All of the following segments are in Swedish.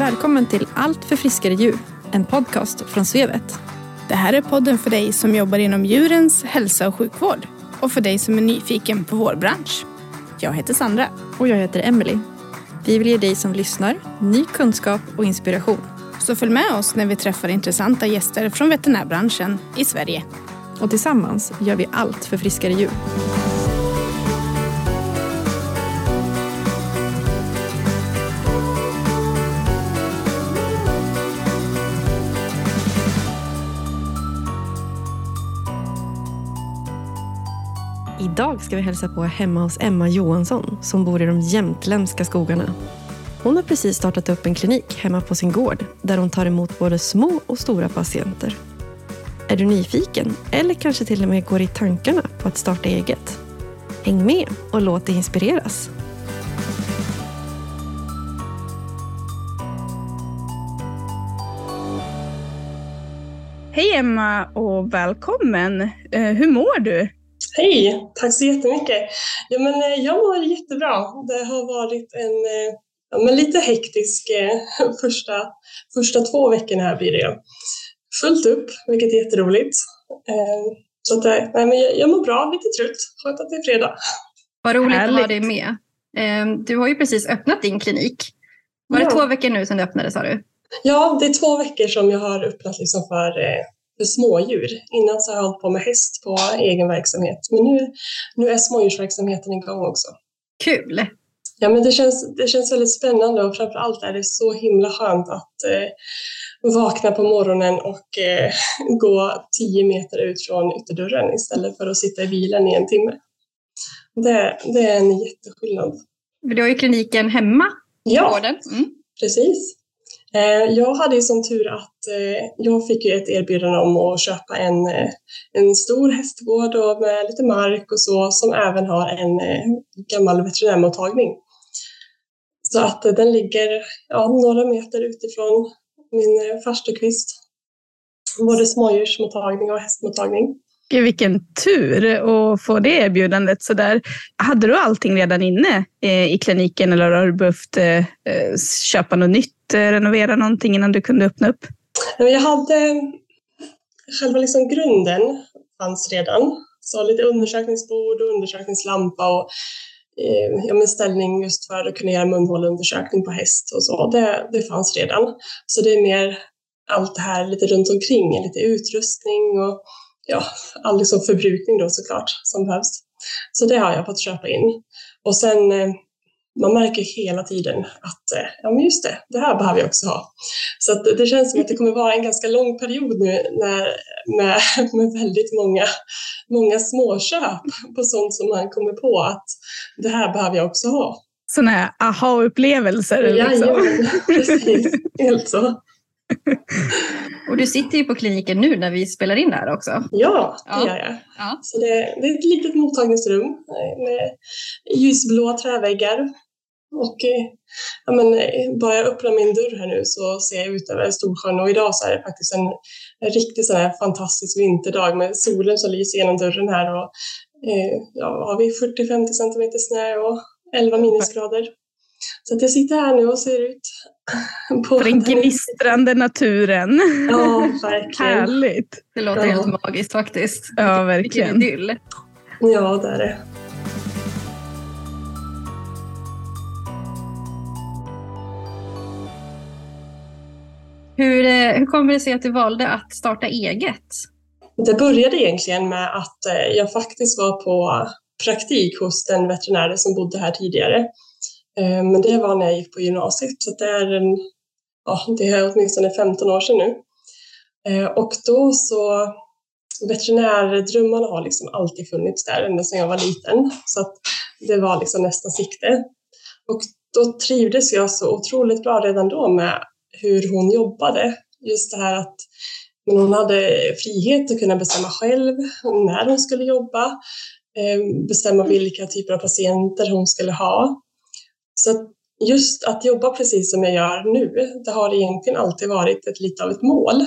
Välkommen till Allt för friskare djur, en podcast från Svevet. Det här är podden för dig som jobbar inom djurens hälsa och sjukvård och för dig som är nyfiken på vår bransch. Jag heter Sandra. Och jag heter Emily. Vi vill ge dig som lyssnar ny kunskap och inspiration. Så följ med oss när vi träffar intressanta gäster från veterinärbranschen i Sverige. Och tillsammans gör vi allt för friskare djur. Ska vi hälsa på hemma hos Emma Johansson som bor i de jämtländska skogarna. Hon har precis startat upp en klinik hemma på sin gård där hon tar emot både små och stora patienter. Är du nyfiken eller kanske till och med går i tankarna på att starta eget? Häng med och låt dig inspireras. Hej Emma och välkommen. Eh, hur mår du? Hej, tack så jättemycket. Ja, men, eh, jag mår jättebra. Det har varit en eh, ja, men lite hektisk eh, första, första två veckorna här blir det. Fullt upp, vilket är jätteroligt. Så att, nej, men jag, jag mår bra, lite trött. Skönt att det är fredag. Vad roligt Härligt. att ha dig med. Du har ju precis öppnat din klinik. Var det ja. två veckor nu sedan du öppnade sa du? Ja, det är två veckor som jag har öppnat liksom för för smådjur. Innan så har jag hållit på med häst på egen verksamhet. Men nu, nu är smådjursverksamheten igång också. Kul! Ja, men det känns, det känns väldigt spännande och framför allt är det så himla skönt att eh, vakna på morgonen och eh, gå tio meter ut från ytterdörren istället för att sitta i bilen i en timme. Det, det är en jätteskillnad. Du har ju kliniken hemma ja, gården. Mm. precis. Eh, jag hade ju som tur att eh, jag fick ju ett erbjudande om att köpa en, eh, en stor hästgård och med lite mark och så som även har en gammal veterinärmottagning. Så att den ligger ja, några meter utifrån min farstukvist. Både smådjursmottagning och hästmottagning. Gud, vilken tur att få det erbjudandet. Så där. Hade du allting redan inne i kliniken eller har du behövt köpa något nytt Eh, renovera någonting innan du kunde öppna upp? Jag hade själva liksom grunden fanns redan. Så lite undersökningsbord och undersökningslampa och eh, ja, men ställning just för att kunna göra munhåleundersökning på häst och så. Det, det fanns redan. Så det är mer allt det här lite runt omkring, lite utrustning och ja, all liksom förbrukning då såklart som behövs. Så det har jag fått köpa in. Och sen eh, man märker hela tiden att eh, ja, men just det, det här behöver jag också ha. Så det känns som att det kommer vara en ganska lång period nu när, med, med väldigt många, många småköp på sånt som man kommer på att det här behöver jag också ha. Sådana här aha-upplevelser? Ja, liksom. precis. Helt så. Och du sitter ju på kliniken nu när vi spelar in det här också. Ja, det ja. gör jag. Ja. Så det, det, är ett litet mottagningsrum med ljusblå träväggar och eh, ja, men, eh, bara jag öppnar min dörr här nu så ser jag ut över Storsjön och idag så är det faktiskt en, en riktigt sån här fantastisk vinterdag med solen som lyser genom dörren här och eh, ja, har vi 40-50 centimeter snö och 11 minusgrader. Så att jag sitter här nu och ser ut på den gnistrande naturen. Ja, verkligen. Härligt. Det låter ja. helt magiskt faktiskt. Ja, verkligen. Vilken Ja, det är det. Hur, eh, hur kommer det sig att du valde att starta eget? Det började egentligen med att eh, jag faktiskt var på praktik hos den veterinär som bodde här tidigare. Eh, men det var när jag gick på gymnasiet, så det är, en, ja, det är åtminstone 15 år sedan nu. Eh, och då så, veterinärdrömmarna har liksom alltid funnits där ända sedan jag var liten, så att det var liksom nästa sikte. Och då trivdes jag så otroligt bra redan då med hur hon jobbade. Just det här att men hon hade frihet att kunna bestämma själv när hon skulle jobba, eh, bestämma vilka typer av patienter hon skulle ha. Så just att jobba precis som jag gör nu, det har egentligen alltid varit ett, lite av ett mål.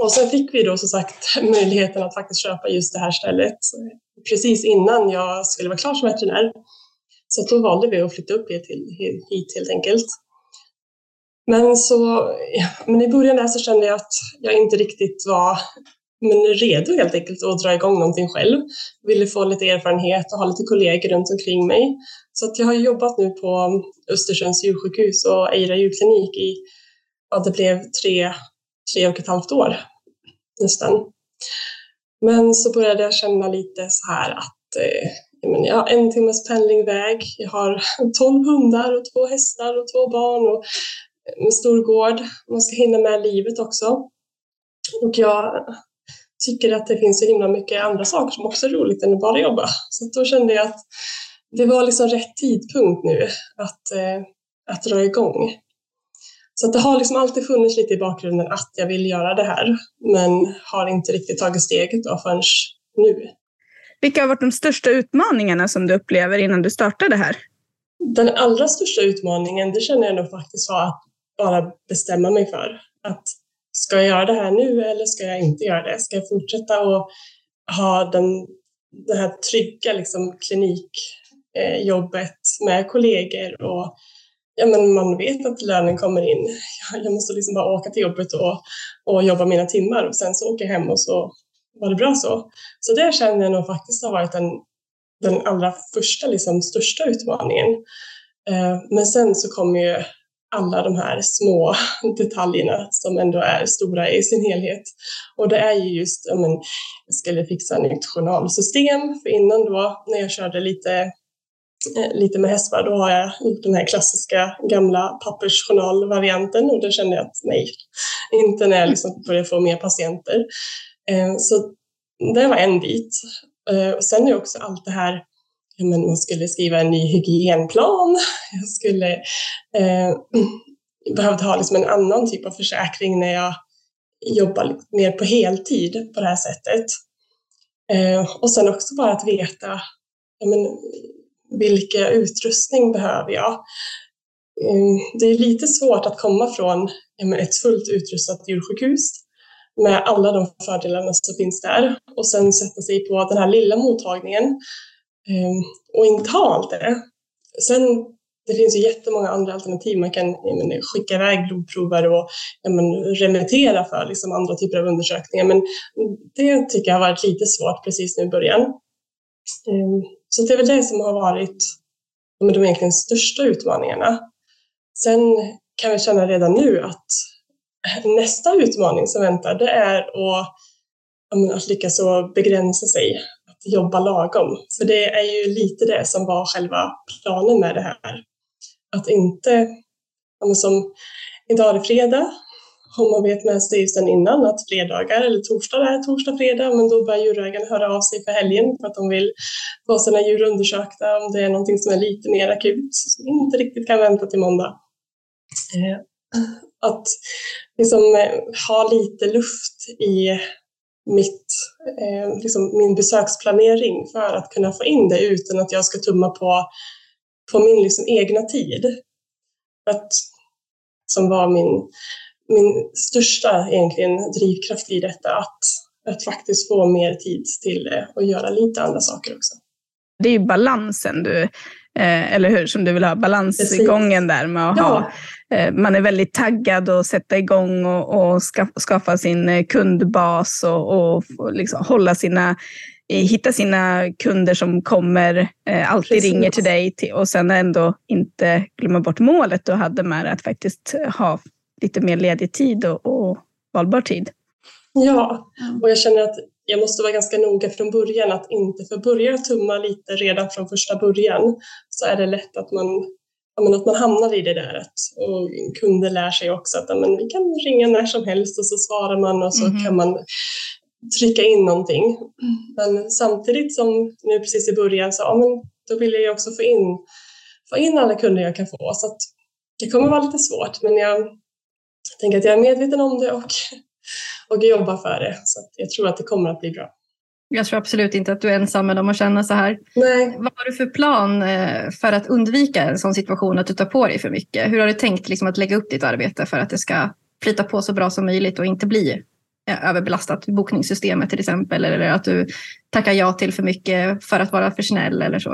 Och sen fick vi då som sagt möjligheten att faktiskt köpa just det här stället precis innan jag skulle vara klar som veterinär. Så då valde vi att flytta upp hit, hit helt enkelt. Men, så, ja, men i början där så kände jag att jag inte riktigt var men redo helt enkelt att dra igång någonting själv. Ville få lite erfarenhet och ha lite kollegor runt omkring mig. Så att jag har jobbat nu på Östersunds djursjukhus och Eira djurklinik i, ja det blev tre, tre och ett halvt år nästan. Men så började jag känna lite så här att eh, jag har en timmes pendling väg. jag har tolv hundar och två hästar och två barn och en stor gård. Man ska hinna med livet också. Och jag tycker att det finns så himla mycket andra saker som också är roligt än att bara jobba. Så då kände jag att det var liksom rätt tidpunkt nu att, eh, att dra igång. Så det har liksom alltid funnits lite i bakgrunden att jag vill göra det här, men har inte riktigt tagit steget då förrän nu. Vilka har varit de största utmaningarna som du upplever innan du startade här? Den allra största utmaningen, det känner jag nog faktiskt var att bara bestämma mig för. Att ska jag göra det här nu eller ska jag inte göra det? Ska jag fortsätta att ha den, det här trygga liksom, klinikjobbet med kollegor och ja, men man vet att lönen kommer in. Jag måste liksom bara åka till jobbet och, och jobba mina timmar och sen så åker jag hem och så var det bra så. Så det känner jag nog faktiskt har varit den, den allra första, liksom, största utmaningen. Eh, men sen så kommer ju alla de här små detaljerna som ändå är stora i sin helhet. Och det är ju just, om men, jag skulle fixa nytt journalsystem, för innan då när jag körde lite, eh, lite med hästar, då har jag gjort den här klassiska gamla pappersjournalvarianten och då kände jag att nej, inte när jag liksom börjar få mer patienter. Eh, så det var en bit. Eh, och sen är också allt det här men man skulle skriva en ny hygienplan. Jag skulle eh, behövde ha liksom en annan typ av försäkring när jag jobbar mer på heltid på det här sättet. Eh, och sen också bara att veta ja, men, vilka utrustning behöver jag? Eh, det är lite svårt att komma från ja, ett fullt utrustat djursjukhus med alla de fördelarna som finns där och sen sätta sig på den här lilla mottagningen Ehm, och inte ha allt det. Sen det finns ju jättemånga andra alternativ. Man kan men, skicka iväg blodprover och men, remittera för liksom, andra typer av undersökningar. Men det tycker jag har varit lite svårt precis nu i början. Ehm, så det är väl det som har varit de egentligen största utmaningarna. Sen kan vi känna redan nu att nästa utmaning som väntar, det är att, att lyckas begränsa sig jobba lagom. För det är ju lite det som var själva planen med det här. Att inte, som idag är det fredag, om man vet med styrelsen innan att fredagar eller torsdag är torsdag, fredag, men då börjar djurägarna höra av sig för helgen för att de vill få sina djur undersökta om det är någonting som är lite mer akut, som inte riktigt kan vänta till måndag. Eh, att liksom eh, ha lite luft i mitt, eh, liksom min besöksplanering för att kunna få in det utan att jag ska tumma på, på min liksom egna tid. Att, som var min, min största egentligen drivkraft i detta, att, att faktiskt få mer tid till det och göra lite andra saker också. Det är ju balansen du Eh, eller hur? Som du vill ha balansgången där med att ja. ha eh, man är väldigt taggad att sätta igång och, och skaffa sin eh, kundbas och, och liksom hålla sina, hitta sina kunder som kommer, alltid Precis. ringer till dig och sen ändå inte glömma bort målet du hade med att faktiskt ha lite mer ledig tid och, och valbar tid. Ja, och jag känner att jag måste vara ganska noga från början att inte, för börjar tumma lite redan från första början så är det lätt att man, ja, att man hamnar i det där. Att, och kunder lär sig också att men vi kan ringa när som helst och så svarar man och så mm. kan man trycka in någonting. Men samtidigt som nu precis i början så ja, men då vill jag också få in, få in alla kunder jag kan få. Så att det kommer vara lite svårt men jag tänker att jag är medveten om det och och jobba för det. Så jag tror att det kommer att bli bra. Jag tror absolut inte att du är ensam med om att känna så här. Nej. Vad har du för plan eh, för att undvika en sån situation att du tar på dig för mycket? Hur har du tänkt liksom att lägga upp ditt arbete för att det ska flyta på så bra som möjligt och inte bli eh, överbelastat bokningssystemet till exempel eller att du tackar ja till för mycket för att vara för snäll eller så?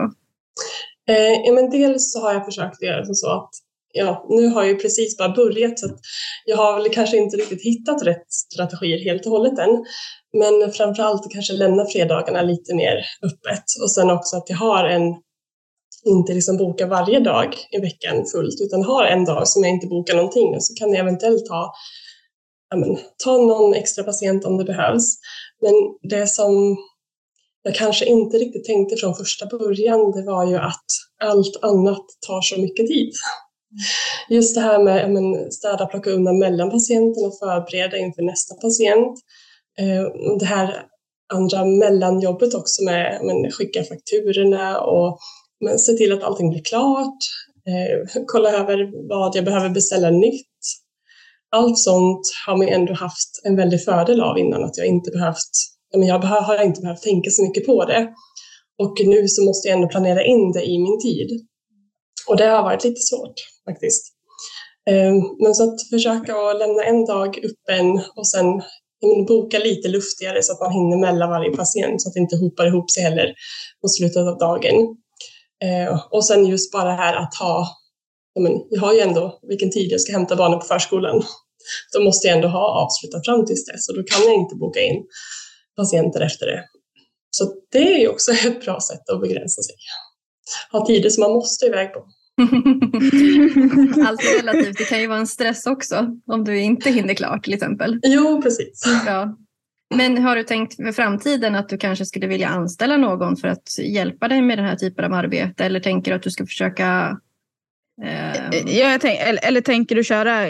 Eh, ja, men dels så har jag försökt göra så att ja, nu har jag ju precis bara börjat så jag har väl kanske inte riktigt hittat rätt strategier helt och hållet än. Men framför allt att kanske lämna fredagarna lite mer öppet och sen också att jag har en, inte liksom boka varje dag i veckan fullt utan har en dag som jag inte bokar någonting och så kan jag eventuellt ha ja, men, ta någon extra patient om det behövs. Men det som jag kanske inte riktigt tänkte från första början, det var ju att allt annat tar så mycket tid. Just det här med men, städa, plocka undan mellan patienterna, förbereda inför nästa patient. Eh, det här andra mellanjobbet också med men, skicka fakturorna och men, se till att allting blir klart. Eh, kolla över vad jag behöver beställa nytt. Allt sånt har man ändå haft en väldig fördel av innan, att jag inte behövt men jag har inte behövt tänka så mycket på det. Och nu så måste jag ändå planera in det i min tid. Och det har varit lite svårt faktiskt. Eh, men så att försöka att lämna en dag öppen och sen boka lite luftigare så att man hinner mellan varje patient så att det inte hopar ihop sig heller på slutet av dagen. Eh, och sen just bara det här att ha, jag har ju ändå vilken tid jag ska hämta barnen på förskolan. Då måste jag ändå ha avslutat fram tills dess och då kan jag inte boka in patienter efter det. Så det är ju också ett bra sätt att begränsa sig. Ha tider som man måste iväg på. Allt är relativt. Det kan ju vara en stress också om du inte hinner klart till exempel. Jo, precis. Ja. Men har du tänkt för framtiden att du kanske skulle vilja anställa någon för att hjälpa dig med den här typen av arbete? Eller tänker du att du ska försöka Eh, ja, tänk, eller, eller, tänker du köra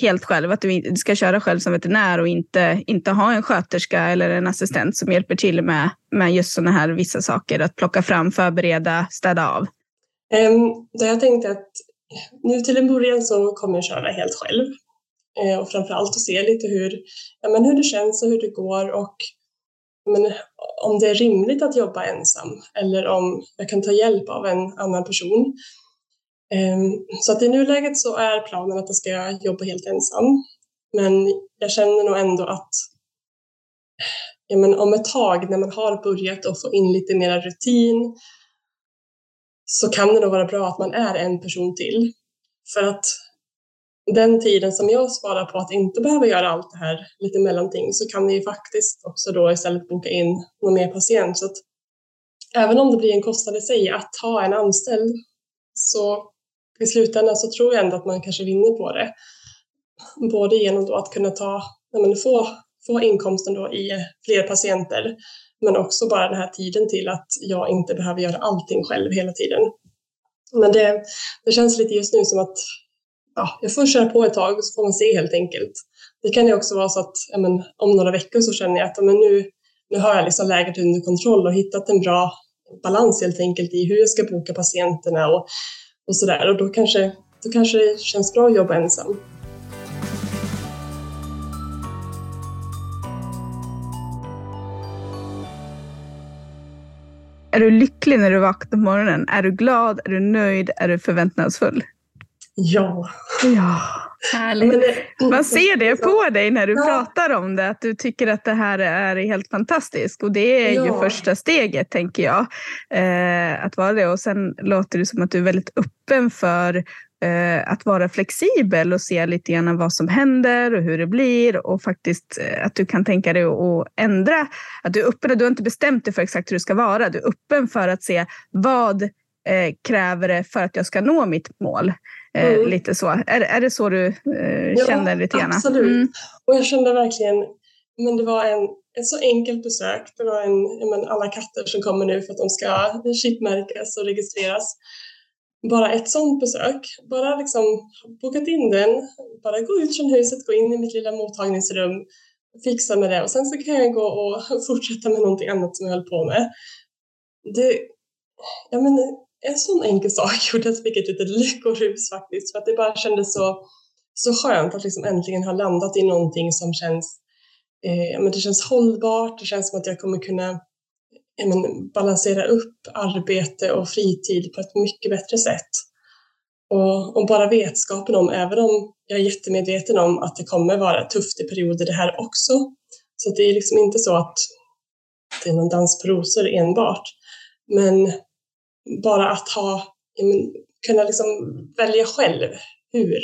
helt själv? Att du ska köra själv som veterinär och inte, inte ha en sköterska eller en assistent som hjälper till med, med just sådana här vissa saker? Att plocka fram, förbereda, städa av? Um, jag tänkte att nu till en början så kommer jag köra helt själv. Uh, och framförallt att se lite hur, ja, men hur det känns och hur det går och men, om det är rimligt att jobba ensam eller om jag kan ta hjälp av en annan person. Ehm, så att i nuläget så är planen att jag ska jobba helt ensam. Men jag känner nog ändå att ja, men om ett tag när man har börjat och få in lite mera rutin så kan det nog vara bra att man är en person till. För att den tiden som jag sparar på att inte behöva göra allt det här lite mellanting så kan vi faktiskt också då istället boka in någon mer patient. Så att även om det blir en kostnad i sig att ha en anställd så i slutändan så tror jag ändå att man kanske vinner på det. Både genom då att kunna ta, men få, få inkomsten då i fler patienter, men också bara den här tiden till att jag inte behöver göra allting själv hela tiden. Men det, det känns lite just nu som att ja, jag får köra på ett tag så får man se helt enkelt. Det kan ju också vara så att ja, men, om några veckor så känner jag att ja, men nu, nu har jag liksom läget under kontroll och hittat en bra balans helt enkelt i hur jag ska boka patienterna och och sådär. Och då kanske, då kanske det känns bra att jobba ensam. Är du lycklig när du vaknar på morgonen? Är du glad? Är du nöjd? Är du förväntansfull? Ja. Ja. Härligt. Man ser det på dig när du ja. pratar om det, att du tycker att det här är helt fantastiskt. Och det är ja. ju första steget, tänker jag. Eh, att vara det. Och sen låter det som att du är väldigt öppen för eh, att vara flexibel och se lite grann vad som händer och hur det blir och faktiskt eh, att du kan tänka dig att ändra. Att du är öppen, du har inte bestämt dig för exakt hur det ska vara. Du är öppen för att se vad eh, kräver det för att jag ska nå mitt mål. Eh, mm. Lite så. Är, är det så du eh, känner ja, lite grann? absolut. Mm. Och jag kände verkligen, men det var en, ett så enkelt besök. Det var en, men alla katter som kommer nu för att de ska chipmärkas och registreras. Bara ett sånt besök, bara liksom bokat in den, bara gå ut från huset, gå in i mitt lilla mottagningsrum, fixa med det och sen så kan jag gå och fortsätta med någonting annat som jag höll på med. Det, ja men en sån enkel sak gjorde att jag fick ett litet lyckorus faktiskt. För att det bara kändes så, så skönt att liksom äntligen ha landat i någonting som känns, eh, men det känns hållbart. Det känns som att jag kommer kunna men, balansera upp arbete och fritid på ett mycket bättre sätt. Och, och, bara vetskapen om, även om jag är jättemedveten om att det kommer vara tufft i perioder det här också. Så det är liksom inte så att det är någon dans på rosor enbart. Men bara att ha, kunna liksom välja själv hur,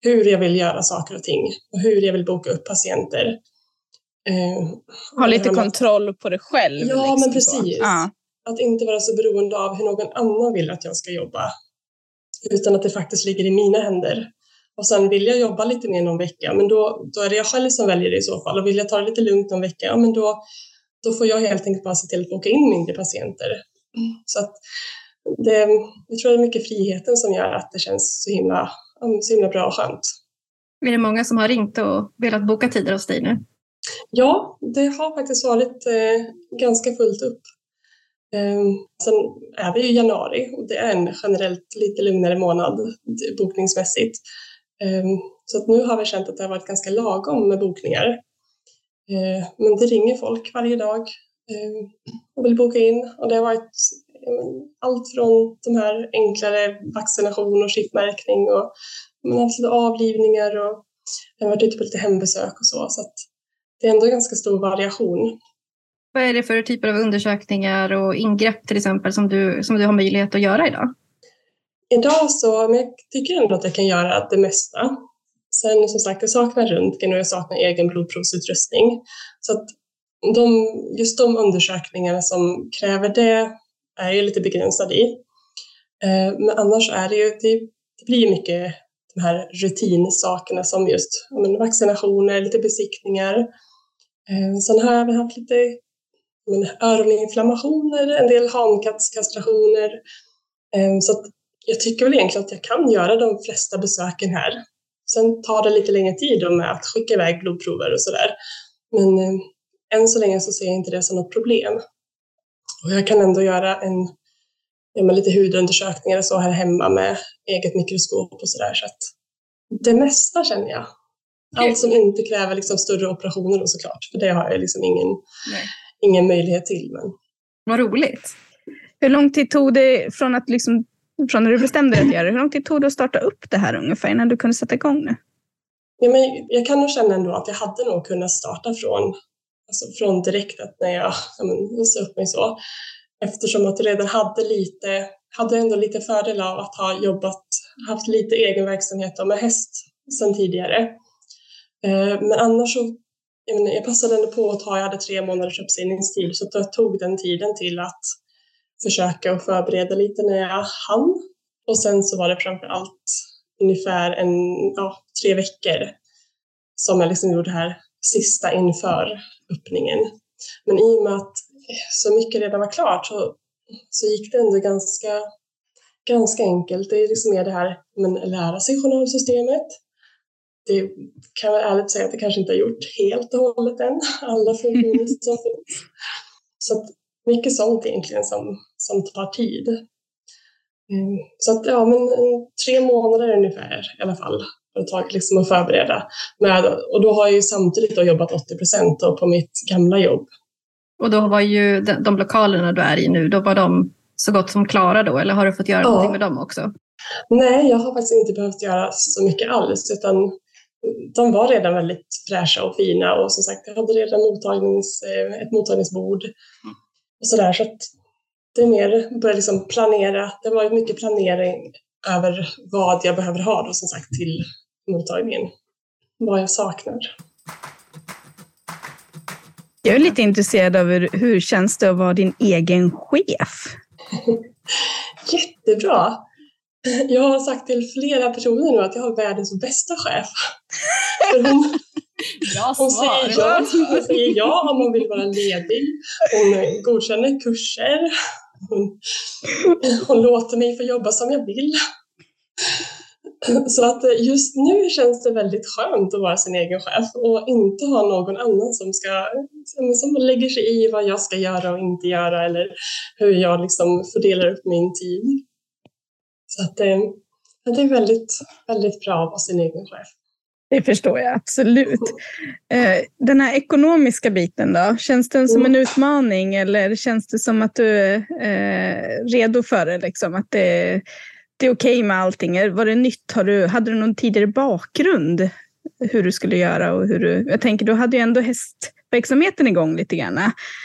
hur jag vill göra saker och ting och hur jag vill boka upp patienter. Eh, ha lite kontroll på det själv. Ja, liksom men precis. Ja. Att inte vara så beroende av hur någon annan vill att jag ska jobba. Utan att det faktiskt ligger i mina händer. Och sen vill jag jobba lite mer någon vecka, men då, då är det jag själv som väljer det i så fall. Och vill jag ta det lite lugnt någon vecka, ja, men då, då får jag helt enkelt bara se till att boka in mindre patienter. Mm. Så att det, jag tror det är mycket friheten som gör att det känns så himla, så himla bra och skönt. Är det många som har ringt och velat boka tider hos dig nu? Ja, det har faktiskt varit eh, ganska fullt upp. Eh, sen är vi i januari och det är en generellt lite lugnare månad bokningsmässigt. Eh, så att nu har vi känt att det har varit ganska lagom med bokningar. Eh, men det ringer folk varje dag eh, och vill boka in och det har varit allt från de här enklare vaccination och chipmärkning och man har haft lite avlivningar och jag har varit ute på lite hembesök och så. så det är ändå ganska stor variation. Vad är det för typer av undersökningar och ingrepp till exempel som du, som du har möjlighet att göra idag? Idag så, men jag tycker ändå att jag kan göra det mesta. Sen som sagt, jag saknar röntgen och jag saknar egen blodprovsutrustning. Så att de, just de undersökningarna som kräver det är ju lite begränsad i. Eh, men annars är det ju, det, det blir mycket de här rutinsakerna som just men, vaccinationer, lite besiktningar. Eh, sen har jag även haft lite men, öroninflammationer, en del hankattskastrationer. Eh, så att jag tycker väl egentligen att jag kan göra de flesta besöken här. Sen tar det lite längre tid med att skicka iväg blodprover och sådär. Men eh, än så länge så ser jag inte det som något problem. Och jag kan ändå göra en, ja, lite hudundersökningar och så här hemma med eget mikroskop och sådär. Så att det mesta känner jag. Allt som inte kräver liksom större operationer och såklart, för det har jag liksom ingen, ingen möjlighet till. Men... Vad roligt. Hur lång tid tog det från, att liksom, från när du bestämde dig att göra det, hur lång tid tog det att starta upp det här ungefär innan du kunde sätta igång nu? Ja, men jag kan nog känna ändå att jag hade nog kunnat starta från alltså från direkt att när jag, jag sa upp mig så. Eftersom att jag redan hade lite, hade ändå lite fördel av att ha jobbat, haft lite egen verksamhet med häst sedan tidigare. Eh, men annars så, jag, menar, jag passade ändå på att ta, jag hade tre månaders uppsägningstid så jag tog den tiden till att försöka och förbereda lite när jag hann. Och sen så var det framför allt ungefär en, ja, tre veckor som jag liksom gjorde det här sista inför öppningen. Men i och med att så mycket redan var klart så, så gick det ändå ganska, ganska enkelt. Det är liksom mer det här men lära sig journalsystemet. Det kan jag ärligt säga att det kanske inte har gjort helt och hållet än, alla funktioner som finns. Så mycket sånt egentligen som, som tar tid. Mm. Så att ja, men tre månader ungefär i alla fall företag liksom att förbereda. Med, och då har jag ju samtidigt jobbat 80 procent på mitt gamla jobb. Och då var ju de, de lokalerna du är i nu, då var de så gott som klara då, eller har du fått göra ja. någonting med dem också? Nej, jag har faktiskt inte behövt göra så mycket alls, utan de var redan väldigt fräscha och fina och som sagt, jag hade redan mottagnings, eh, ett mottagningsbord och sådär. Så att det är mer börja liksom planera. Det var mycket planering över vad jag behöver ha då som sagt till mottagningen. Vad jag saknar. Jag är lite intresserad av hur känns det att vara din egen chef? Jättebra! Jag har sagt till flera personer nu att jag har världens bästa chef. hon, Bra hon, säger ja, hon säger ja om hon vill vara ledig. Hon godkänner kurser. Hon, hon låter mig få jobba som jag vill. Så att just nu känns det väldigt skönt att vara sin egen chef och inte ha någon annan som, ska, som lägger sig i vad jag ska göra och inte göra eller hur jag liksom fördelar upp min tid. Så att det, det är väldigt, väldigt bra att vara sin egen chef. Det förstår jag absolut. Eh, den här ekonomiska biten då, känns den som en mm. utmaning eller känns det som att du är eh, redo för det? Liksom? Att det det är okej okay med allting. Var det nytt? Har du, hade du någon tidigare bakgrund hur du skulle göra? Och hur du, jag tänker, du hade ju ändå hästverksamheten igång lite grann.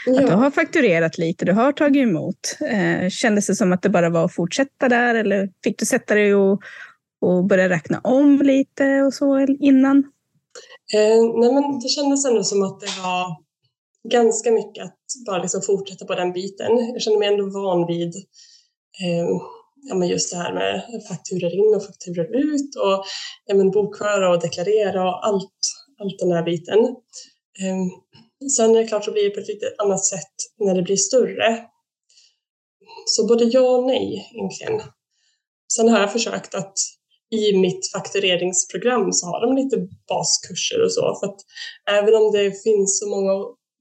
Ja. Att du har fakturerat lite, du har tagit emot. Eh, kändes det som att det bara var att fortsätta där eller fick du sätta dig och, och börja räkna om lite och så innan? Eh, nej men det kändes ändå som att det var ganska mycket att bara liksom fortsätta på den biten. Jag kände mig ändå van vid eh, ja, men just det här med fakturer in och fakturer ut och ja, men bokföra och deklarera och allt, allt den här biten. Ehm, sen är det klart så blir det på ett lite annat sätt när det blir större. Så både ja och nej egentligen. Sen har jag försökt att i mitt faktureringsprogram så har de lite baskurser och så. För att även om det finns så många,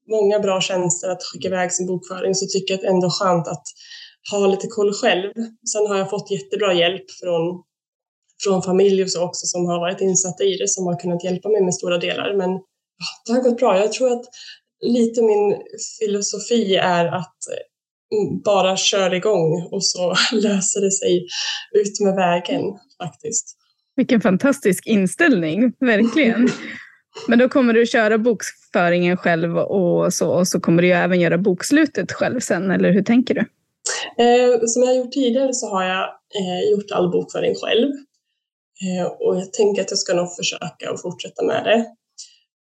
många bra tjänster att skicka iväg sin bokföring så tycker jag att det ändå är skönt att ha lite koll själv. Sen har jag fått jättebra hjälp från, från familj och så också som har varit insatta i det som har kunnat hjälpa mig med stora delar. Men det har gått bra. Jag tror att lite min filosofi är att bara kör igång och så löser det sig ut med vägen faktiskt. Vilken fantastisk inställning, verkligen. Men då kommer du köra bokföringen själv och så, och så kommer du även göra bokslutet själv sen, eller hur tänker du? Eh, som jag gjort tidigare så har jag eh, gjort all bokföring själv. Eh, och jag tänker att jag ska nog försöka att fortsätta med det.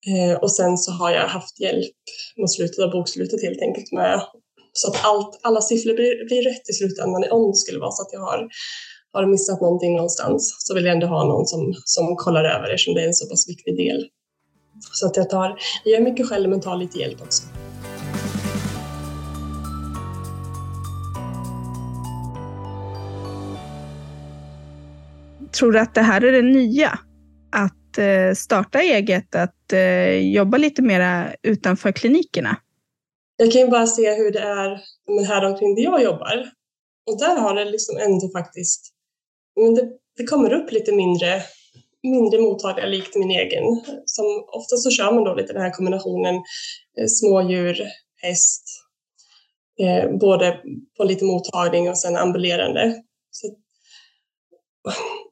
Eh, och sen så har jag haft hjälp mot slutet av bokslutet helt enkelt med så att allt, alla siffror blir, blir rätt i slutändan. Om det skulle vara så att jag har, har missat någonting någonstans så vill jag ändå ha någon som, som kollar över det eftersom det är en så pass viktig del. Så att jag tar, jag gör mycket själv men tar lite hjälp också. Tror du att det här är det nya? Att Eh, starta eget, att eh, jobba lite mera utanför klinikerna? Jag kan ju bara se hur det är här omkring där jag jobbar. Och där har det liksom ändå faktiskt, men det, det kommer upp lite mindre, mindre mottagare likt min egen. Som ofta så kör man då lite den här kombinationen eh, smådjur, häst, eh, både på lite mottagning och sen ambulerande. Så,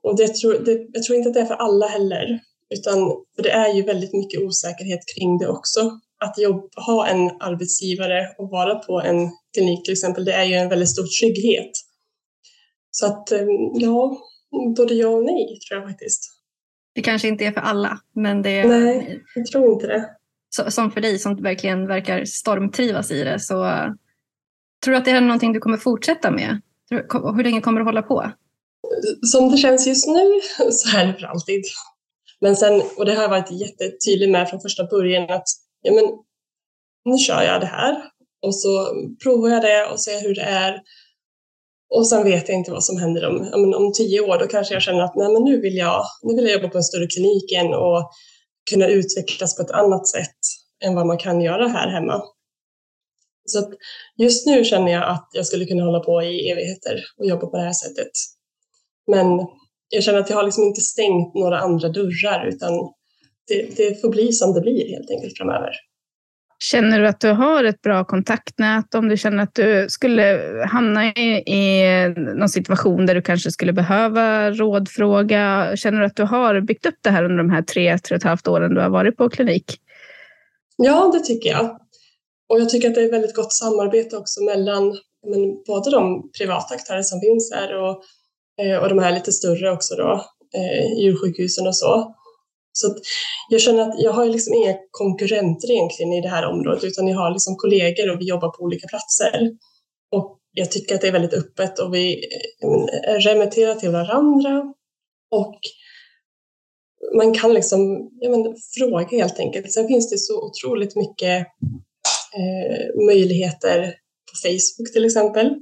och det tror, det, jag tror inte att det är för alla heller, utan för det är ju väldigt mycket osäkerhet kring det också att jobba, ha en arbetsgivare och vara på en klinik till exempel, det är ju en väldigt stor trygghet. Så att eh, ja, både ja och nej tror jag faktiskt. Det kanske inte är för alla, men det är... Nej, jag tror inte det. som för dig som verkligen verkar stormtrivas i det, så tror du att det är någonting du kommer fortsätta med? Hur länge kommer du hålla på? Som det känns just nu så är det för alltid. Men sen, och det har jag varit jättetydlig med från första början, att ja, men, nu kör jag det här och så provar jag det och ser hur det är. Och sen vet jag inte vad som händer om, om, om tio år. Då kanske jag känner att nej, men nu, vill jag, nu vill jag jobba på en större klinik igen och kunna utvecklas på ett annat sätt än vad man kan göra här hemma. Så att just nu känner jag att jag skulle kunna hålla på i evigheter och jobba på det här sättet. Men jag känner att jag har liksom inte stängt några andra dörrar utan det, det får bli som det blir helt enkelt framöver. Känner du att du har ett bra kontaktnät? Om du känner att du skulle hamna i, i någon situation där du kanske skulle behöva rådfråga. Känner du att du har byggt upp det här under de här tre, tre och ett halvt åren du har varit på klinik? Ja, det tycker jag. Och jag tycker att det är väldigt gott samarbete också mellan men, både de privata aktörer som finns här och, Eh, och de här lite större också då, eh, djursjukhusen och så. Så jag känner att jag har liksom inga konkurrenter egentligen i det här området utan jag har liksom kollegor och vi jobbar på olika platser. Och jag tycker att det är väldigt öppet och vi eh, remitterar till varandra och man kan liksom men, fråga helt enkelt. Sen finns det så otroligt mycket eh, möjligheter på Facebook till exempel.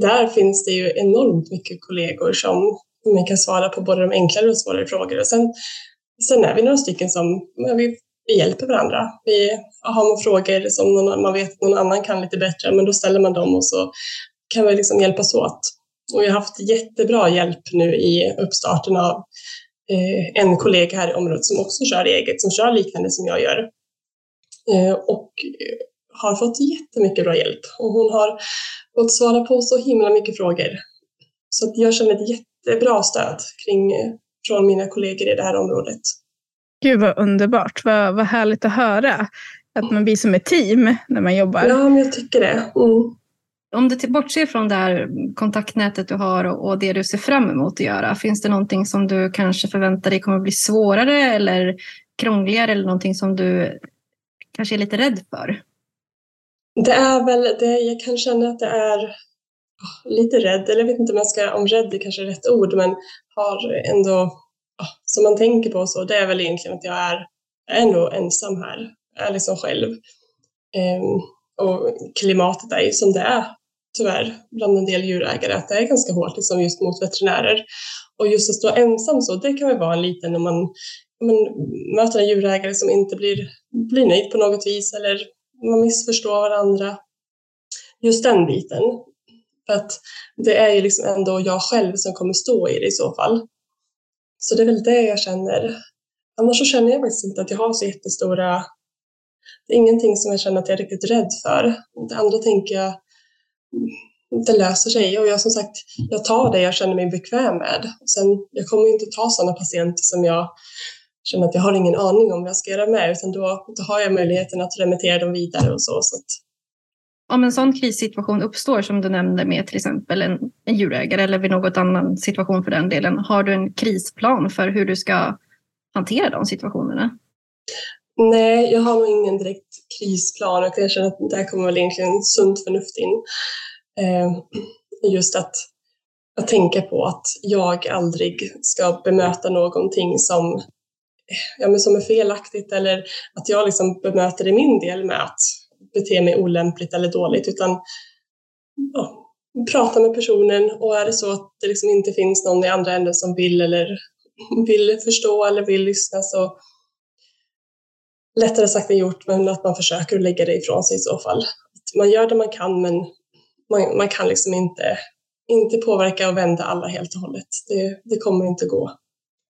Där finns det ju enormt mycket kollegor som man kan svara på både de enklare och svårare frågor. Och sen Sen är vi några stycken som vi, vi hjälper varandra. Vi har man frågor som någon, man vet att någon annan kan lite bättre, men då ställer man dem och så kan vi liksom hjälpas åt. Och vi har haft jättebra hjälp nu i uppstarten av eh, en kollega här i området som också kör eget, som kör liknande som jag gör. Eh, och har fått jättemycket bra hjälp och hon har fått svara på så himla mycket frågor. Så att jag känner ett jättebra stöd kring från mina kollegor i det här området. Gud vad underbart, vad, vad härligt att höra att man blir som ett team när man jobbar. Ja, men jag tycker det. Mm. Om du bortser från det här kontaktnätet du har och det du ser fram emot att göra, finns det någonting som du kanske förväntar dig kommer bli svårare eller krångligare eller någonting som du kanske är lite rädd för? Det är väl det jag kan känna att det är ah, lite rädd, eller jag vet inte om, jag ska, om rädd är kanske rätt ord, men har ändå, ah, som man tänker på så, det är väl egentligen att jag är, är nog ensam här, jag är liksom själv. Um, och klimatet är ju som det är, tyvärr, bland en del djurägare, att det är ganska hårt liksom just mot veterinärer. Och just att stå ensam så, det kan väl vara en liten, om man, om man möter en djurägare som inte blir, blir nöjd på något vis, eller man missförstår varandra. Just den biten. För att det är ju liksom ändå jag själv som kommer stå i det i så fall. Så det är väl det jag känner. Annars så känner jag faktiskt inte att jag har så jättestora... Det är ingenting som jag känner att jag är riktigt rädd för. Det andra tänker jag, det löser sig. Och jag som sagt, jag tar det jag känner mig bekväm med. Sen, jag kommer inte ta sådana patienter som jag känner att jag har ingen aning om vad jag ska göra med, utan då, då har jag möjligheten att remittera dem vidare och så. så att, om en sån krissituation uppstår som du nämnde med till exempel en, en djurägare eller vid något annan situation för den delen, har du en krisplan för hur du ska hantera de situationerna? Nej, jag har nog ingen direkt krisplan och jag känner att där kommer väl egentligen sunt förnuft in. Eh, just att, att tänka på att jag aldrig ska bemöta någonting som, ja, men som är felaktigt eller att jag liksom bemöter i min del med att bete mig olämpligt eller dåligt, utan ja, prata med personen och är det så att det liksom inte finns någon i andra änden som vill eller vill förstå eller vill lyssna så lättare sagt än gjort, men att man försöker lägga det ifrån sig i så fall. Man gör det man kan, men man, man kan liksom inte, inte påverka och vända alla helt och hållet. Det, det kommer inte gå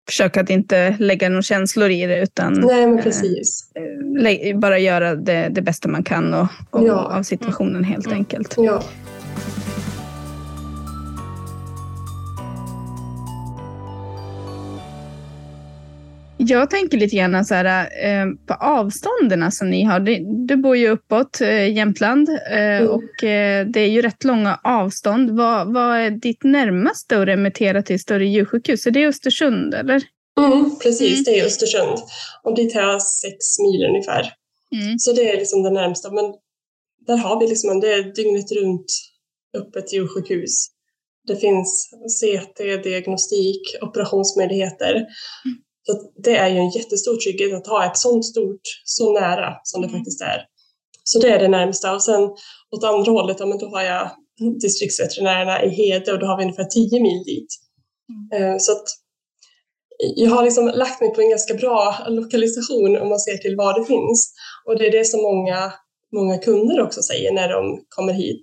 försöka att inte lägga några känslor i det utan Nej, precis. Eh, bara göra det, det bästa man kan och, och ja. av situationen helt mm. enkelt. Ja. Jag tänker lite grann så här, eh, på avstånden som ni har. Du, bor ju uppåt eh, Jämtland eh, mm. och det är ju rätt långa avstånd. Vad, vad är ditt närmaste att remittera till större djursjukhus? Är det Östersund eller? Mm, precis, mm. det är Östersund. Och dit har jag sex mil ungefär. Mm. Så det är liksom det närmsta. Men där har vi liksom, det är dygnet runt öppet djursjukhus. Det finns CT, diagnostik, operationsmöjligheter. Så det är ju en jättestor trygghet att ha ett sånt stort, så nära som det mm. faktiskt är. Så det är det närmsta. Och sen åt andra hållet, ja, men då har jag distriktsveterinärerna i Hede och då har vi ungefär 10 mil dit. Mm. Eh, så att jag har liksom lagt mig på en ganska bra lokalisation om man ser till var det finns. Och det är det som många, många kunder också säger när de kommer hit.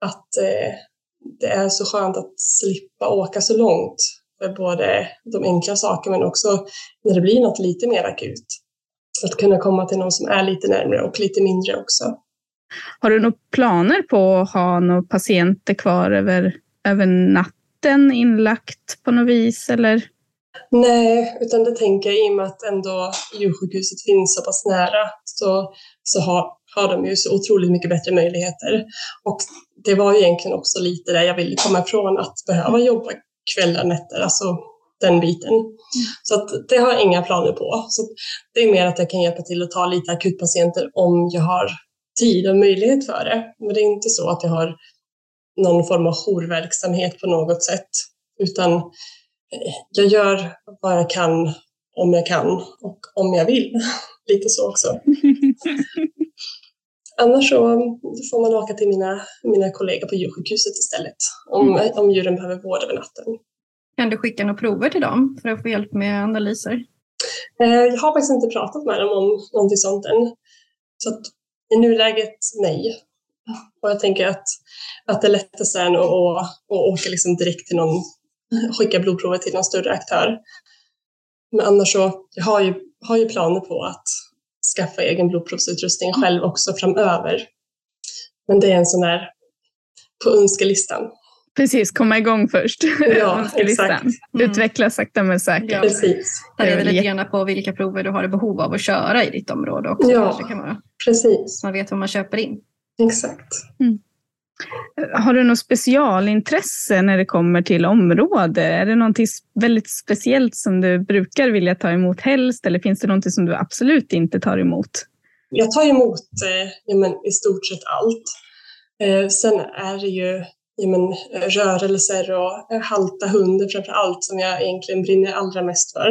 Att eh, det är så skönt att slippa åka så långt för både de enkla sakerna men också när det blir något lite mer akut. Att kunna komma till någon som är lite närmare och lite mindre också. Har du några planer på att ha några patienter kvar över, över natten inlagt på något vis eller? Nej, utan det tänker jag i och med att ändå djursjukhuset finns så pass nära så, så har, har de ju så otroligt mycket bättre möjligheter. Och det var ju egentligen också lite där jag ville komma ifrån att behöva jobba kvällar, nätter, alltså den biten. Så att det har jag inga planer på. Så det är mer att jag kan hjälpa till att ta lite akutpatienter om jag har tid och möjlighet för det. Men det är inte så att jag har någon form av jourverksamhet på något sätt, utan eh, jag gör vad jag kan om jag kan och om jag vill. Lite så också. Annars så får man åka till mina, mina kollegor på djursjukhuset istället om, mm. om djuren behöver vård över natten. Kan du skicka några prover till dem för att få hjälp med analyser? Eh, jag har faktiskt inte pratat med dem om någonting sånt än. Så att i nuläget nej. Och jag tänker att, att det är att, att, att åka liksom direkt till någon, skicka blodprover till någon större aktör. Men annars så, jag har ju, har ju planer på att skaffa egen blodprovsutrustning själv också framöver. Men det är en sån där på önskelistan. Precis, komma igång först. Ja, exakt. Mm. Utveckla sakta men säkert. Ja, precis. Ta reda lite grann på vilka prover du har behov av att köra i ditt område också. Ja, precis. Så man vet vad man köper in. Exakt. Mm. Har du något specialintresse när det kommer till område? Är det något väldigt speciellt som du brukar vilja ta emot helst eller finns det något som du absolut inte tar emot? Jag tar emot eh, ja, men, i stort sett allt. Eh, sen är det ju ja, men, rörelser och eh, halta hundar framför allt som jag egentligen brinner allra mest för.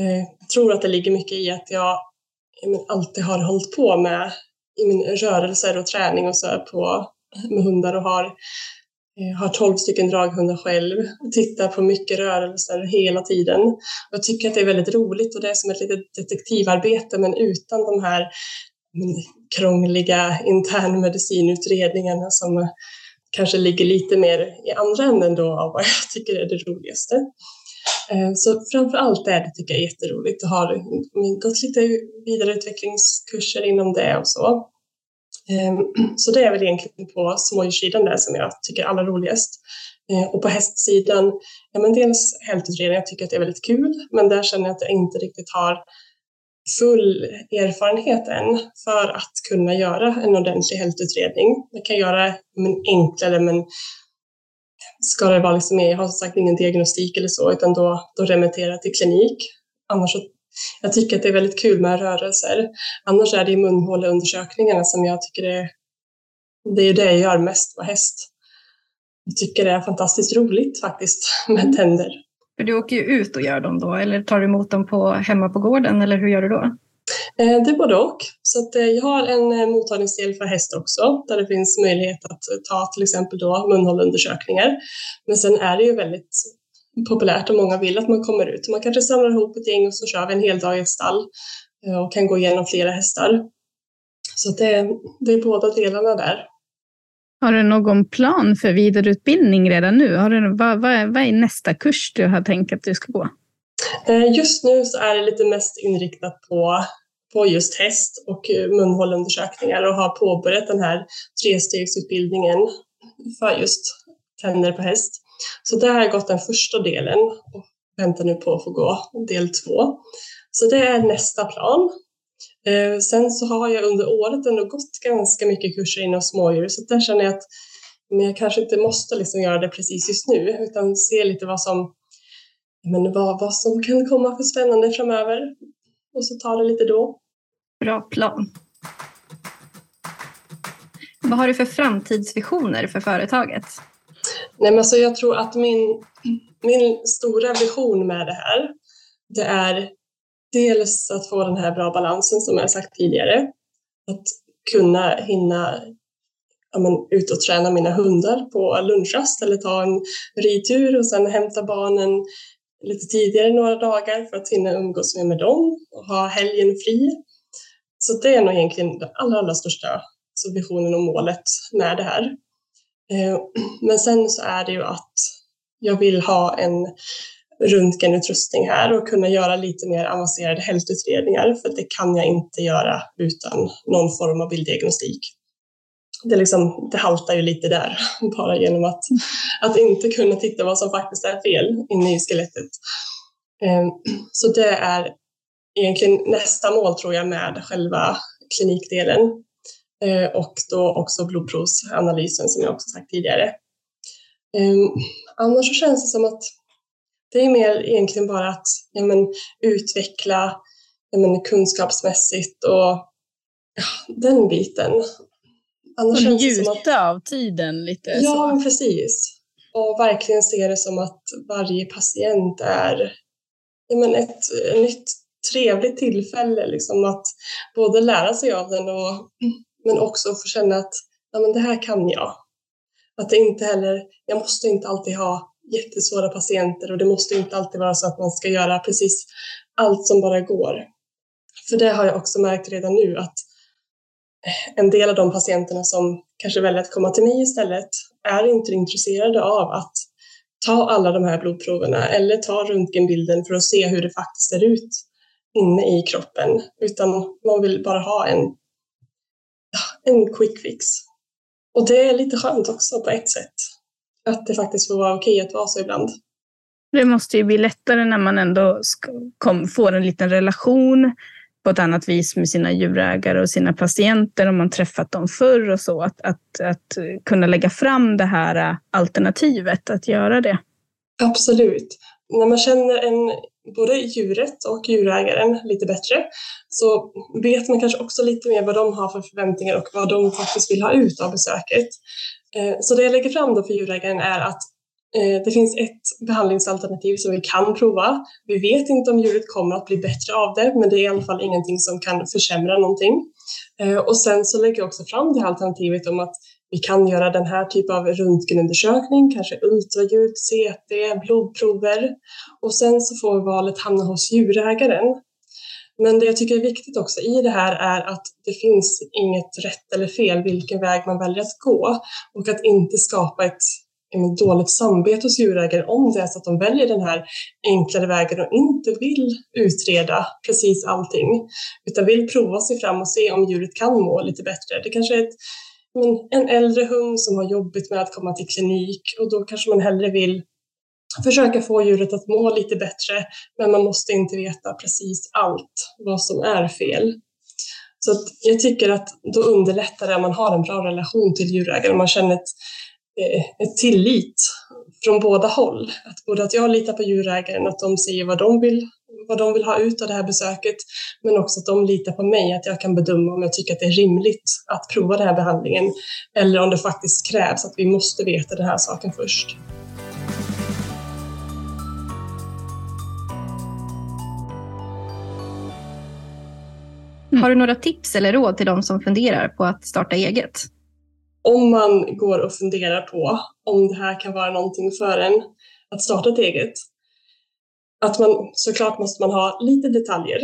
Eh, jag tror att det ligger mycket i att jag ja, men, alltid har hållit på med i min rörelser och träning och så på, med hundar och har, eh, har 12 stycken draghundar själv. Tittar på mycket rörelser hela tiden. Jag tycker att det är väldigt roligt och det är som ett litet detektivarbete men utan de här mm, krångliga internmedicinutredningarna som kanske ligger lite mer i andra änden då av vad jag tycker är det roligaste. Eh, så framför allt det tycker jag är jätteroligt och har mm, gått lite vidareutvecklingskurser inom det och så. Ehm, så det är väl egentligen på smådjurssidan där som jag tycker är allra roligast. Ehm, och på hästsidan, ja men dels hälsoutredning, jag tycker att det är väldigt kul, men där känner jag att jag inte riktigt har full erfarenhet än för att kunna göra en ordentlig hältutredning. Jag kan göra men enklare, men ska det vara liksom, jag har som sagt ingen diagnostik eller så, utan då, då remitterar till klinik. Annars så, jag tycker att det är väldigt kul med rörelser. Annars är det munhåleundersökningarna som jag tycker är, det är det jag gör mest på häst. Jag tycker det är fantastiskt roligt faktiskt med tänder. För du åker ju ut och gör dem då, eller tar du emot dem på, hemma på gården, eller hur gör du då? Eh, det är både och. Så att, eh, jag har en eh, mottagningsdel för häst också, där det finns möjlighet att ta till exempel då munhålundersökningar. Men sen är det ju väldigt populärt och många vill att man kommer ut. Man kanske samlar ihop ett gäng och så kör vi en hel dag i ett stall och kan gå igenom flera hästar. Så det, det är båda delarna där. Har du någon plan för vidareutbildning redan nu? Har du, vad, vad, är, vad är nästa kurs du har tänkt att du ska gå? Eh, just nu så är det lite mest inriktat på, på just häst och munhålundersökningar och har påbörjat den här trestegsutbildningen för just tänder på häst. Så där har jag gått den första delen och väntar nu på att få gå del två. Så det är nästa plan. Eh, sen så har jag under året ändå gått ganska mycket kurser inom smådjur så där känner jag att men jag kanske inte måste liksom göra det precis just nu utan se lite vad som, men vad, vad som kan komma för spännande framöver och så ta det lite då. Bra plan. Vad har du för framtidsvisioner för företaget? Nej, men så jag tror att min, min stora vision med det här, det är dels att få den här bra balansen som jag sagt tidigare. Att kunna hinna ja, men, ut och träna mina hundar på lunchrast eller ta en ridtur och sen hämta barnen lite tidigare några dagar för att hinna umgås med, med dem och ha helgen fri. Så det är nog egentligen den allra, allra största alltså, visionen och målet med det här. Eh, men sen så är det ju att jag vill ha en röntgenutrustning här och kunna göra lite mer avancerade hälsoutredningar för det kan jag inte göra utan någon form av bilddiagnostik. Det, liksom, det haltar ju lite där, bara genom att, att inte kunna titta vad som faktiskt är fel inne i skelettet. Eh, så det är egentligen nästa mål tror jag med själva klinikdelen och då också blodprovsanalysen som jag också sagt tidigare. Ehm, annars så känns det som att det är mer egentligen bara att ja, men, utveckla ja, men, kunskapsmässigt och ja, den biten. Annars och njuta av tiden lite? Ja, så. precis. Och verkligen se det som att varje patient är ja, men ett nytt trevligt tillfälle liksom att både lära sig av den och men också få känna att ja, men det här kan jag. Att det inte heller, jag måste inte alltid ha jättesvåra patienter och det måste inte alltid vara så att man ska göra precis allt som bara går. För det har jag också märkt redan nu att eh, en del av de patienterna som kanske väljer att komma till mig istället är inte intresserade av att ta alla de här blodproverna eller ta röntgenbilden för att se hur det faktiskt ser ut inne i kroppen, utan man vill bara ha en, en quick fix. Och det är lite skönt också på ett sätt att det faktiskt får vara okej att vara så ibland. Det måste ju bli lättare när man ändå kom, får en liten relation på ett annat vis med sina djurägare och sina patienter om man träffat dem förr och så. Att, att, att kunna lägga fram det här alternativet, att göra det. Absolut. När man känner en, både djuret och djurägaren lite bättre så vet man kanske också lite mer vad de har för förväntningar och vad de faktiskt vill ha ut av besöket. Eh, så det jag lägger fram då för djurägaren är att eh, det finns ett behandlingsalternativ som vi kan prova. Vi vet inte om djuret kommer att bli bättre av det, men det är i alla fall ingenting som kan försämra någonting. Eh, och sen så lägger jag också fram det här alternativet om att vi kan göra den här typen av röntgenundersökning, kanske ultraljud, CT, blodprover och sen så får valet hamna hos djurägaren. Men det jag tycker är viktigt också i det här är att det finns inget rätt eller fel vilken väg man väljer att gå och att inte skapa ett dåligt samvete hos djurägare om det är så att de väljer den här enklare vägen och inte vill utreda precis allting utan vill prova sig fram och se om djuret kan må lite bättre. Det kanske är ett, en äldre hund som har jobbigt med att komma till klinik och då kanske man hellre vill försöka få djuret att må lite bättre, men man måste inte veta precis allt vad som är fel. Så jag tycker att då underlättar det om man har en bra relation till djurägaren, man känner ett, eh, ett tillit från båda håll. Att både att jag litar på djurägaren, att de säger vad de vill vad de vill ha ut av det här besöket, men också att de litar på mig, att jag kan bedöma om jag tycker att det är rimligt att prova den här behandlingen eller om det faktiskt krävs att vi måste veta den här saken först. Mm. Har du några tips eller råd till de som funderar på att starta eget? Om man går och funderar på om det här kan vara någonting för en att starta ett eget, att man såklart måste man ha lite detaljer.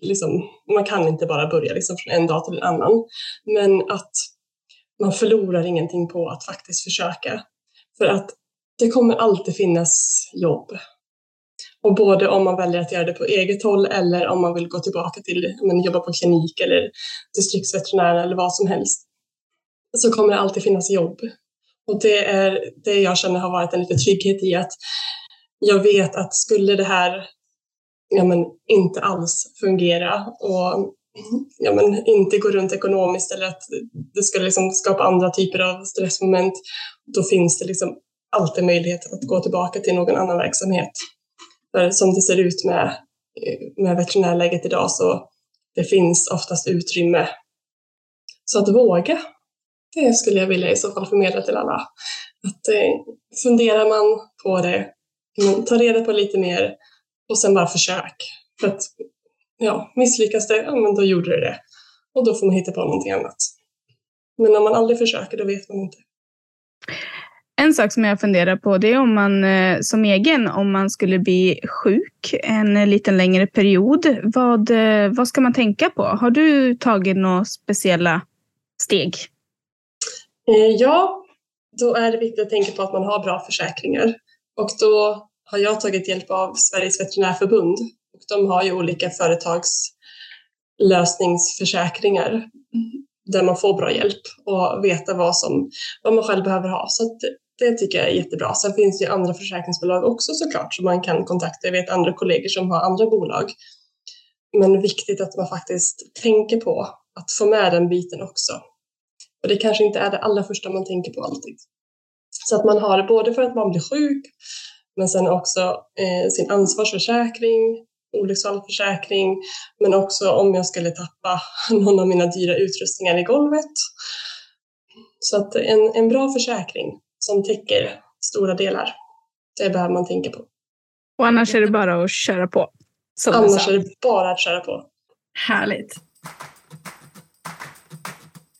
Liksom, man kan inte bara börja liksom från en dag till en annan, men att man förlorar ingenting på att faktiskt försöka. För att det kommer alltid finnas jobb och både om man väljer att göra det på eget håll eller om man vill gå tillbaka till men, jobba på klinik eller distriktsveterinär eller vad som helst så kommer det alltid finnas jobb. Och det är det jag känner har varit en liten trygghet i att jag vet att skulle det här ja, men, inte alls fungera och ja, men, inte gå runt ekonomiskt eller att det skulle liksom skapa andra typer av stressmoment, då finns det liksom alltid möjlighet att gå tillbaka till någon annan verksamhet. För som det ser ut med, med veterinärläget idag så det finns oftast utrymme. Så att våga, det skulle jag vilja i så fall förmedla till alla. Att eh, funderar man på det, ta reda på lite mer och sen bara försök. För att ja, misslyckas det, ja men då gjorde det det. Och då får man hitta på någonting annat. Men om man aldrig försöker, då vet man inte. En sak som jag funderar på det är om man eh, som egen, om man skulle bli sjuk en liten längre period. Vad, eh, vad ska man tänka på? Har du tagit några speciella steg? Eh, ja, då är det viktigt att tänka på att man har bra försäkringar. Och då har jag tagit hjälp av Sveriges veterinärförbund. Och de har ju olika företagslösningsförsäkringar där man får bra hjälp och veta vad, som, vad man själv behöver ha. Så det tycker jag är jättebra. Sen finns det ju andra försäkringsbolag också såklart som man kan kontakta. Jag vet andra kollegor som har andra bolag. Men viktigt att man faktiskt tänker på att få med den biten också. Och det kanske inte är det allra första man tänker på alltid. Så att man har det både för att man blir sjuk, men sen också eh, sin ansvarsförsäkring, olycksfallsförsäkring, men också om jag skulle tappa någon av mina dyra utrustningar i golvet. Så att en, en bra försäkring som täcker stora delar. Det behöver man tänka på. Och annars är det bara att köra på. Annars är det bara att köra på. Härligt.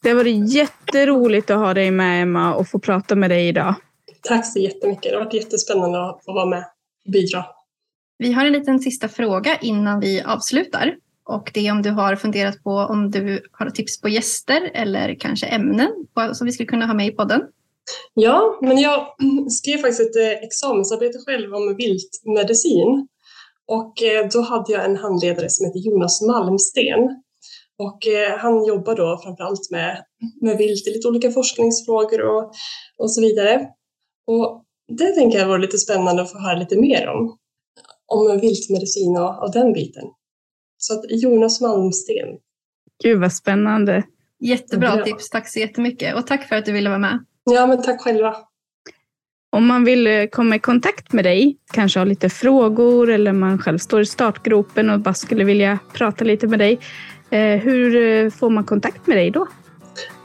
Det har varit jätteroligt att ha dig med Emma och få prata med dig idag. Tack så jättemycket. Det har varit jättespännande att få vara med och bidra. Vi har en liten sista fråga innan vi avslutar. Och det är om du har funderat på om du har tips på gäster eller kanske ämnen som vi skulle kunna ha med i podden. Ja, men jag skrev faktiskt ett eh, examensarbete själv om viltmedicin. Och eh, då hade jag en handledare som heter Jonas Malmsten. Och eh, han jobbar då framförallt med, med vilt i lite olika forskningsfrågor och, och så vidare. Och det tänker jag vore lite spännande att få höra lite mer om. Om viltmedicin och, och den biten. Så att Jonas Malmsten. Gud vad spännande. Jättebra Bra. tips. Tack så jättemycket. Och tack för att du ville vara med. Ja, men tack själva. Om man vill eh, komma i kontakt med dig, kanske ha lite frågor eller man själv står i startgropen och bara skulle vilja prata lite med dig. Eh, Hur eh, får man kontakt med dig då?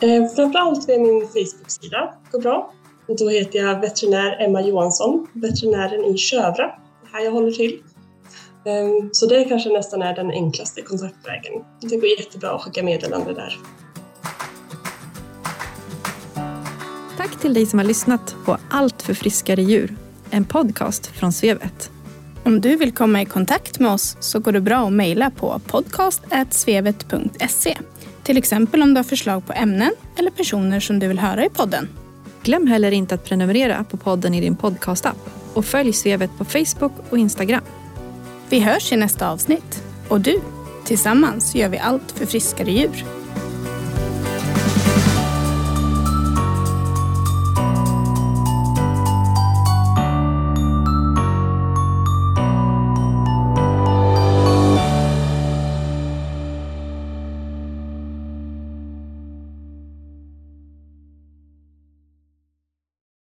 Eh, framförallt via min Facebook-sida. går bra. Och då heter jag veterinär Emma Johansson, veterinären i Kövra. Det här jag håller till. Eh, så det kanske nästan är den enklaste kontaktvägen. Det går jättebra att skicka meddelande där. Tack till dig som har lyssnat på Allt för friskare djur. En podcast från Svevet. Om du vill komma i kontakt med oss så går det bra att mejla på podcast.svevet.se. Till exempel om du har förslag på ämnen eller personer som du vill höra i podden. Glöm heller inte att prenumerera på podden i din podcastapp och följ Svevet på Facebook och Instagram. Vi hörs i nästa avsnitt. Och du, tillsammans gör vi allt för friskare djur.